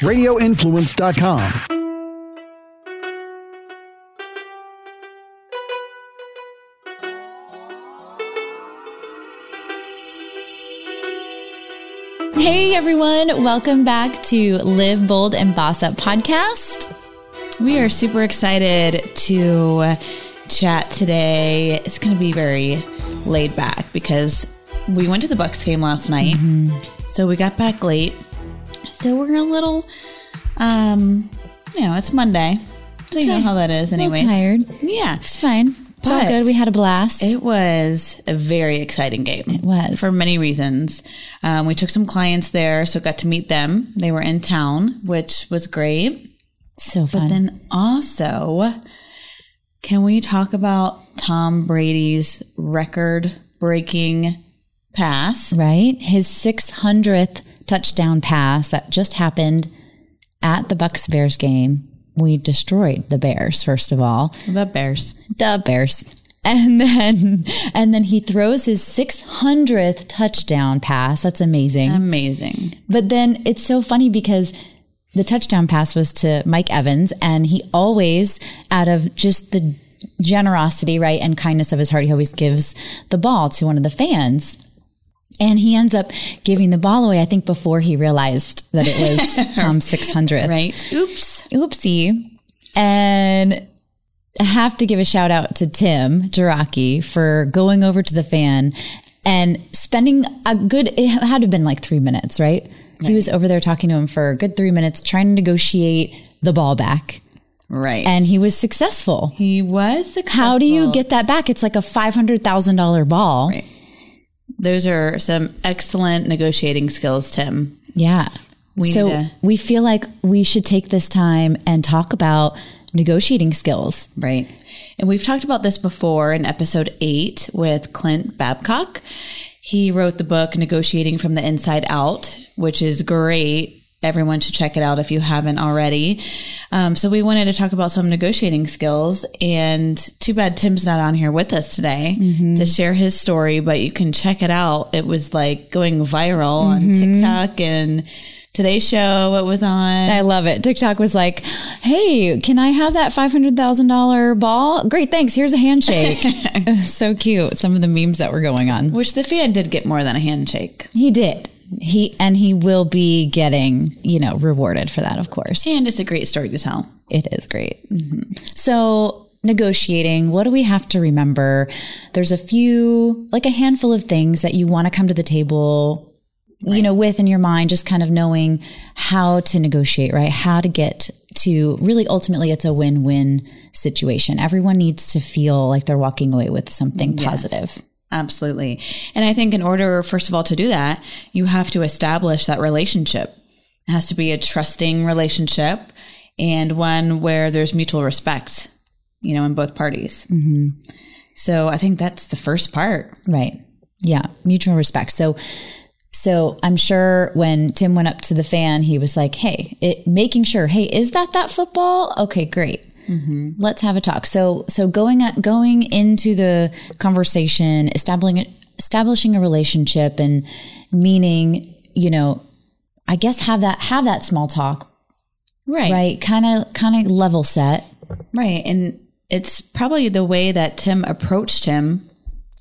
radioinfluence.com. Hey everyone, welcome back to Live Bold and Boss Up podcast. We are super excited to chat today. It's going to be very laid back because we went to the Bucks game last night. Mm-hmm. So we got back late. So we're in a little um you know, it's Monday. So you know how that is anyway. tired. Yeah. It's fine. It's all good. We had a blast. It was a very exciting game. It was. For many reasons. Um, we took some clients there, so got to meet them. They were in town, which was great. so fun. But then also, can we talk about Tom Brady's record breaking pass? right? His 600th touchdown pass that just happened at the Bucks Bears game. We destroyed the Bears first of all. The Bears. The Bears. And then and then he throws his 600th touchdown pass. That's amazing. Amazing. But then it's so funny because the touchdown pass was to Mike Evans, and he always, out of just the generosity, right, and kindness of his heart, he always gives the ball to one of the fans. And he ends up giving the ball away, I think, before he realized that it was Tom's 600th. Right? Oops. Oopsie. And I have to give a shout out to Tim Jaraki for going over to the fan and spending a good, it had to have been like three minutes, right? He was over there talking to him for a good three minutes, trying to negotiate the ball back. Right. And he was successful. he was successful. How do you get that back? It's like a $500,000 ball. Right. Those are some excellent negotiating skills, Tim. Yeah. We so to- we feel like we should take this time and talk about negotiating skills. Right. And we've talked about this before in episode eight with Clint Babcock. He wrote the book Negotiating from the Inside Out, which is great. Everyone should check it out if you haven't already. Um, so we wanted to talk about some negotiating skills and too bad Tim's not on here with us today to share his story, but you can check it out. It was like going viral on TikTok and today's show. It was on. I love it. TikTok was like, "Hey, can I have that five hundred thousand dollar ball? Great, thanks. Here's a handshake." So cute. Some of the memes that were going on. which the fan did get more than a handshake. He did. He and he will be getting, you know, rewarded for that. Of course, And it's a great story to tell. it is great. Mm-hmm. So negotiating. What do we have to remember? There's a few, like a handful of things that you want to come to the table you know, with in your mind, just kind of knowing how to negotiate, right? How to get to really ultimately it's a win win situation. Everyone needs to feel like they're walking away with something positive. Absolutely. And I think in order, first of all, to do that, you have to establish that relationship. It has to be a trusting relationship and one where there's mutual respect, you know, in both parties. Mm-hmm. So I think that's the first part. Right. Yeah. Mutual respect. So, so I'm sure when Tim went up to the fan, he was like, Hey, it, making sure, Hey, is that that football? Okay, great. Let's have a talk. So, so going, at, going into the conversation, establishing, establishing a relationship and meaning, you know, I guess have that, have that small talk, Right. right? Kind of, kind of level set. Right. And it's probably the way that Tim approached him,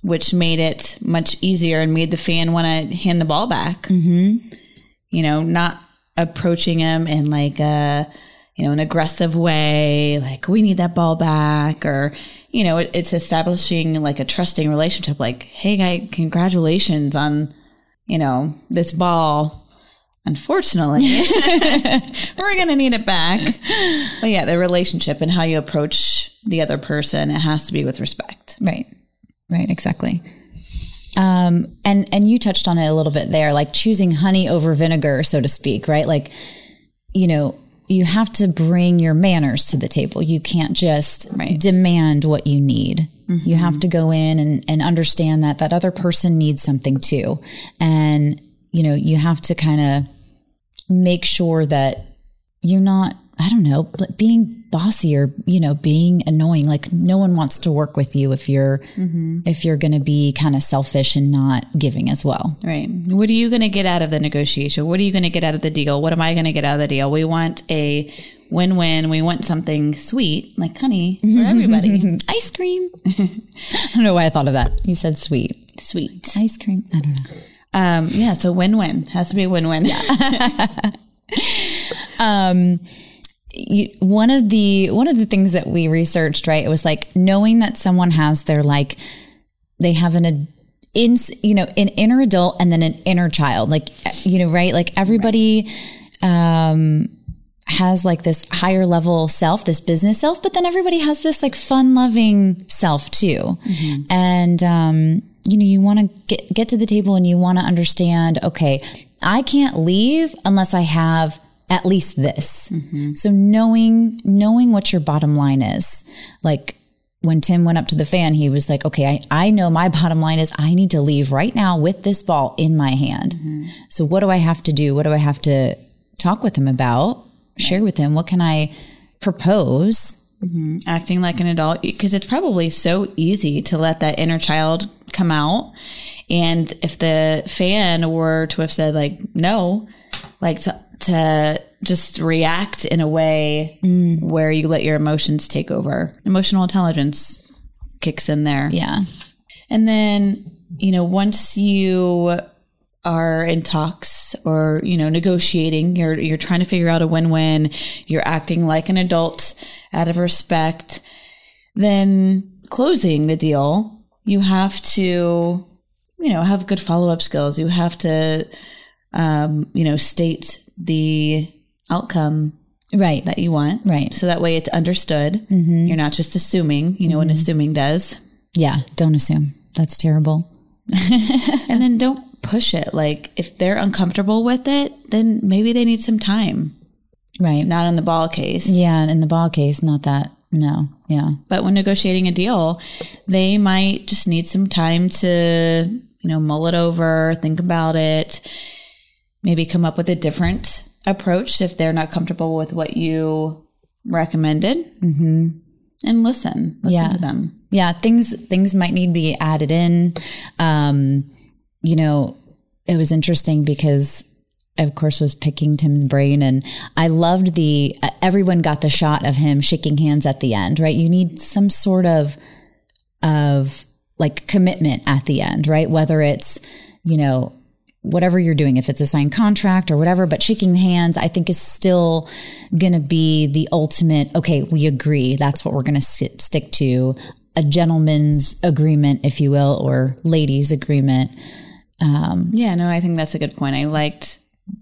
which made it much easier and made the fan want to hand the ball back. Mm-hmm. You know, not approaching him in like a, you know, an aggressive way, like we need that ball back or, you know, it, it's establishing like a trusting relationship. Like, hey guy, congratulations on, you know, this ball. Unfortunately, we're going to need it back. But yeah, the relationship and how you approach the other person, it has to be with respect. Right. Right. Exactly. Um, and, and you touched on it a little bit there, like choosing honey over vinegar, so to speak, right? Like, you know, you have to bring your manners to the table. You can't just Right. demand what you need. You mm-hmm. have to go in and, and understand that that other person needs something too. And, you know, you have to kind of make sure that you're not I don't know, but being bossy or, you know, being annoying. Like no one wants to work with you if you're, if you're going to be kind of selfish and not giving as well. Right. What are you going to get out of the negotiation? What are you going to get out of the deal? What am I going to get out of the deal? We want a win win. We want something sweet, like honey, for everybody. Ice cream. I don't know why I thought of that. You said sweet. Sweet. Ice cream. I don't know. Um, yeah. So win win has to be a win win. you, one of the one of the things that we researched, right? It was like knowing that someone has their like they have an ad- in you know an inner adult and then an inner child, like you know, right? Like everybody. Um, has like this higher level self, this business self, but then everybody has this like fun loving self too. And, um, you know, you want to get, get to the table and you want to understand, okay, I can't leave unless I have at least this. Mm-hmm. So knowing, knowing what your bottom line is, like when Tim went up to the fan, he was like, okay, I, I know my bottom line is I need to leave right now with this ball in my hand. Mm-hmm. So what do I have to do? What do I have to talk with him about? Share with him? What can I propose? Mm-hmm. Acting like an adult because it's probably so easy to let that inner child come out. And if the fan were to have said like, no, like to, to just react in a way mm. where you let your emotions take over. Emotional intelligence kicks in there. Yeah. And then, you know, once you are in talks or, you know, negotiating, you're you're trying to figure out a win-win, you're acting like an adult out of respect, then closing the deal, you have to, you know, have good follow-up skills. You have to um, you know, state the outcome Right. that you want. Right. So that way it's understood. You're not just assuming, you know what assuming does. Yeah. Don't assume. That's terrible. And then don't push it. Like if they're uncomfortable with it, then maybe they need some time. Right. Not in the ball case. Yeah. In the ball case, not that. No. Yeah. But when negotiating a deal, they might just need some time to, you know, mull it over, think about it, maybe come up with a different approach if they're not comfortable with what you recommended. Mm-hmm. And listen, listen Yeah. to them. Yeah. Things, things might need to be added in. Um, you know, it was interesting because of course, was picking Tim's brain and I loved the, everyone got the shot of him shaking hands at the end, right? You need some sort of, of like commitment at the end, right? Whether it's, you know, whatever you're doing, if it's a signed contract or whatever, but shaking hands, I think is still going to be the ultimate, okay, we agree. That's what we're going to st- stick to. A gentleman's agreement, if you will, or ladies' agreement. Um, yeah, no, I think that's a good point. I liked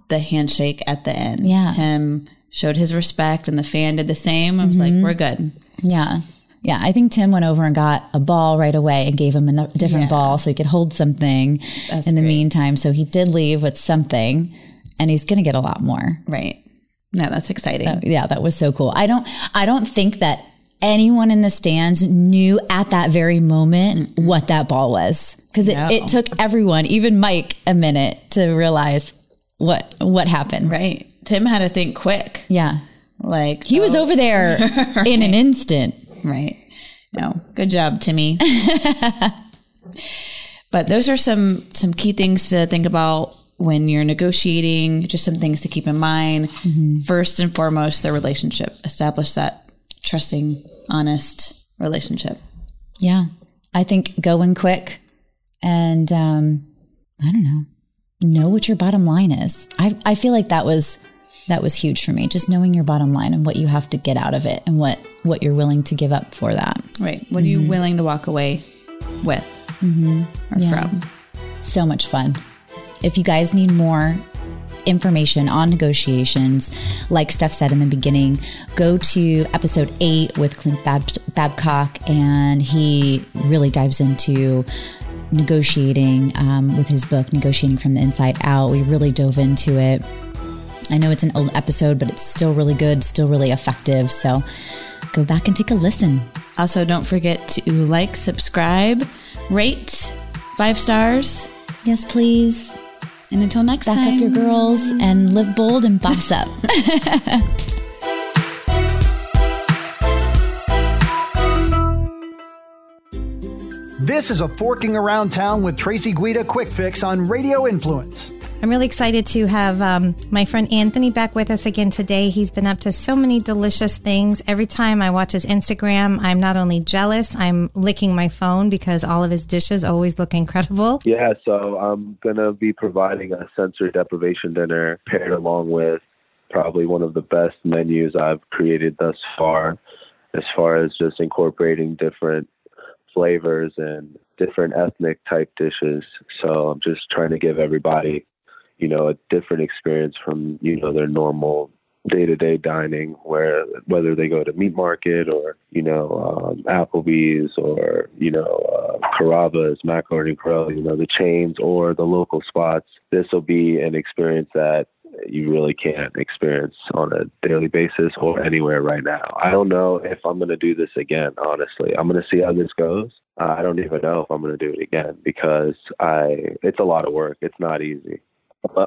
the handshake at the end. Yeah. Tim showed his respect and the fan did the same. I was like, mm-hmm. we're good. Yeah. Yeah. I think Tim went over and got a ball right away and gave him a different Yeah. ball so he could hold something in the great. meantime. So he did leave with something and he's going to get a lot more. Right. No, that's exciting. yeah, that was so cool. I don't I don't think that anyone in the stands knew at that very moment what that ball was because it, No. it took everyone, even Mike, a minute to realize what what happened. Right. Tim had to think quick. Yeah, Like he was oh. over there in an instant. Right. No. Good job, Timmy. but those are some some key things to think about when you're negotiating, just some things to keep in mind. First and foremost, the relationship. Establish that trusting, honest relationship. Yeah, I think going quick, and um, I don't know, know what your bottom line is. I I feel like that was that was huge for me. Just knowing your bottom line and what you have to get out of it, and what what you're willing to give up for that. Right. What are you willing to walk away with or from? so much fun. If you guys need more information on negotiations, like Steph said in the beginning, go to episode eight with Clint Bab- Babcock, and he really dives into negotiating um, with his book, Negotiating from the Inside Out. We really dove into it. I know it's an old episode, but it's still really good, still really effective. So go back and take a listen. Also, don't forget to like, subscribe, rate five stars. Yes, please. And until next Back time. Back up your girls and live bold and boss up. this is a Forking Around Town with Tracy Guida Quick Fix on Radio Influence. I'm really excited to have um, my friend Anthony back with us again today. He's been up to so many delicious things. Every time I watch his Instagram, I'm not only jealous, I'm licking my phone because all of his dishes always look incredible. Yeah, so I'm going to be providing a sensory deprivation dinner paired along with probably one of the best menus I've created thus far, as far as just incorporating different flavors and different ethnic type dishes. So I'm just trying to give everybody, you know, a different experience from, you know, their normal day to day dining where whether they go to meat market or, you know, um, Applebee's or, you know, uh, Carrabba's, Macaroni Grill, you know, the chains or the local spots, this will be an experience that you really can't experience on a daily basis or anywhere right now. I don't know if I'm going to do this again, honestly. I'm going to see how this goes. Uh, I don't even know if I'm going to do it again because I it's a lot of work. It's not easy.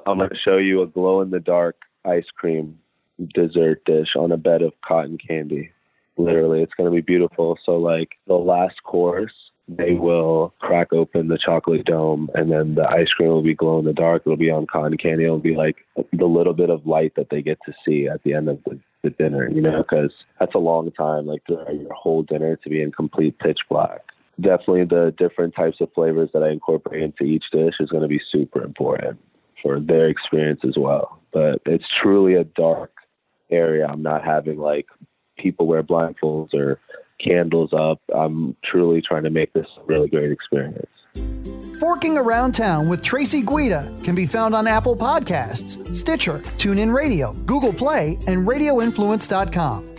I'm going to show you a glow in the dark ice cream dessert dish on a bed of cotton candy. Literally, it's going to be beautiful. So like the last course they will crack open the chocolate dome and then the ice cream will be glow in the dark. It'll be on cotton candy. It'll be like the little bit of light that they get to see at the end of the, the dinner, you know, because that's a long time, like your whole dinner to be in complete pitch black. Definitely the different types of flavors that I incorporate into each dish is going to be super important for their experience as well. But it's truly a dark area. I'm not having like people wear blindfolds or candles up. I'm truly trying to make this a really great experience. Forking Around Town with Tracy Guida can be found on Apple Podcasts, Stitcher, TuneIn Radio, Google Play, and RadioInfluence.com.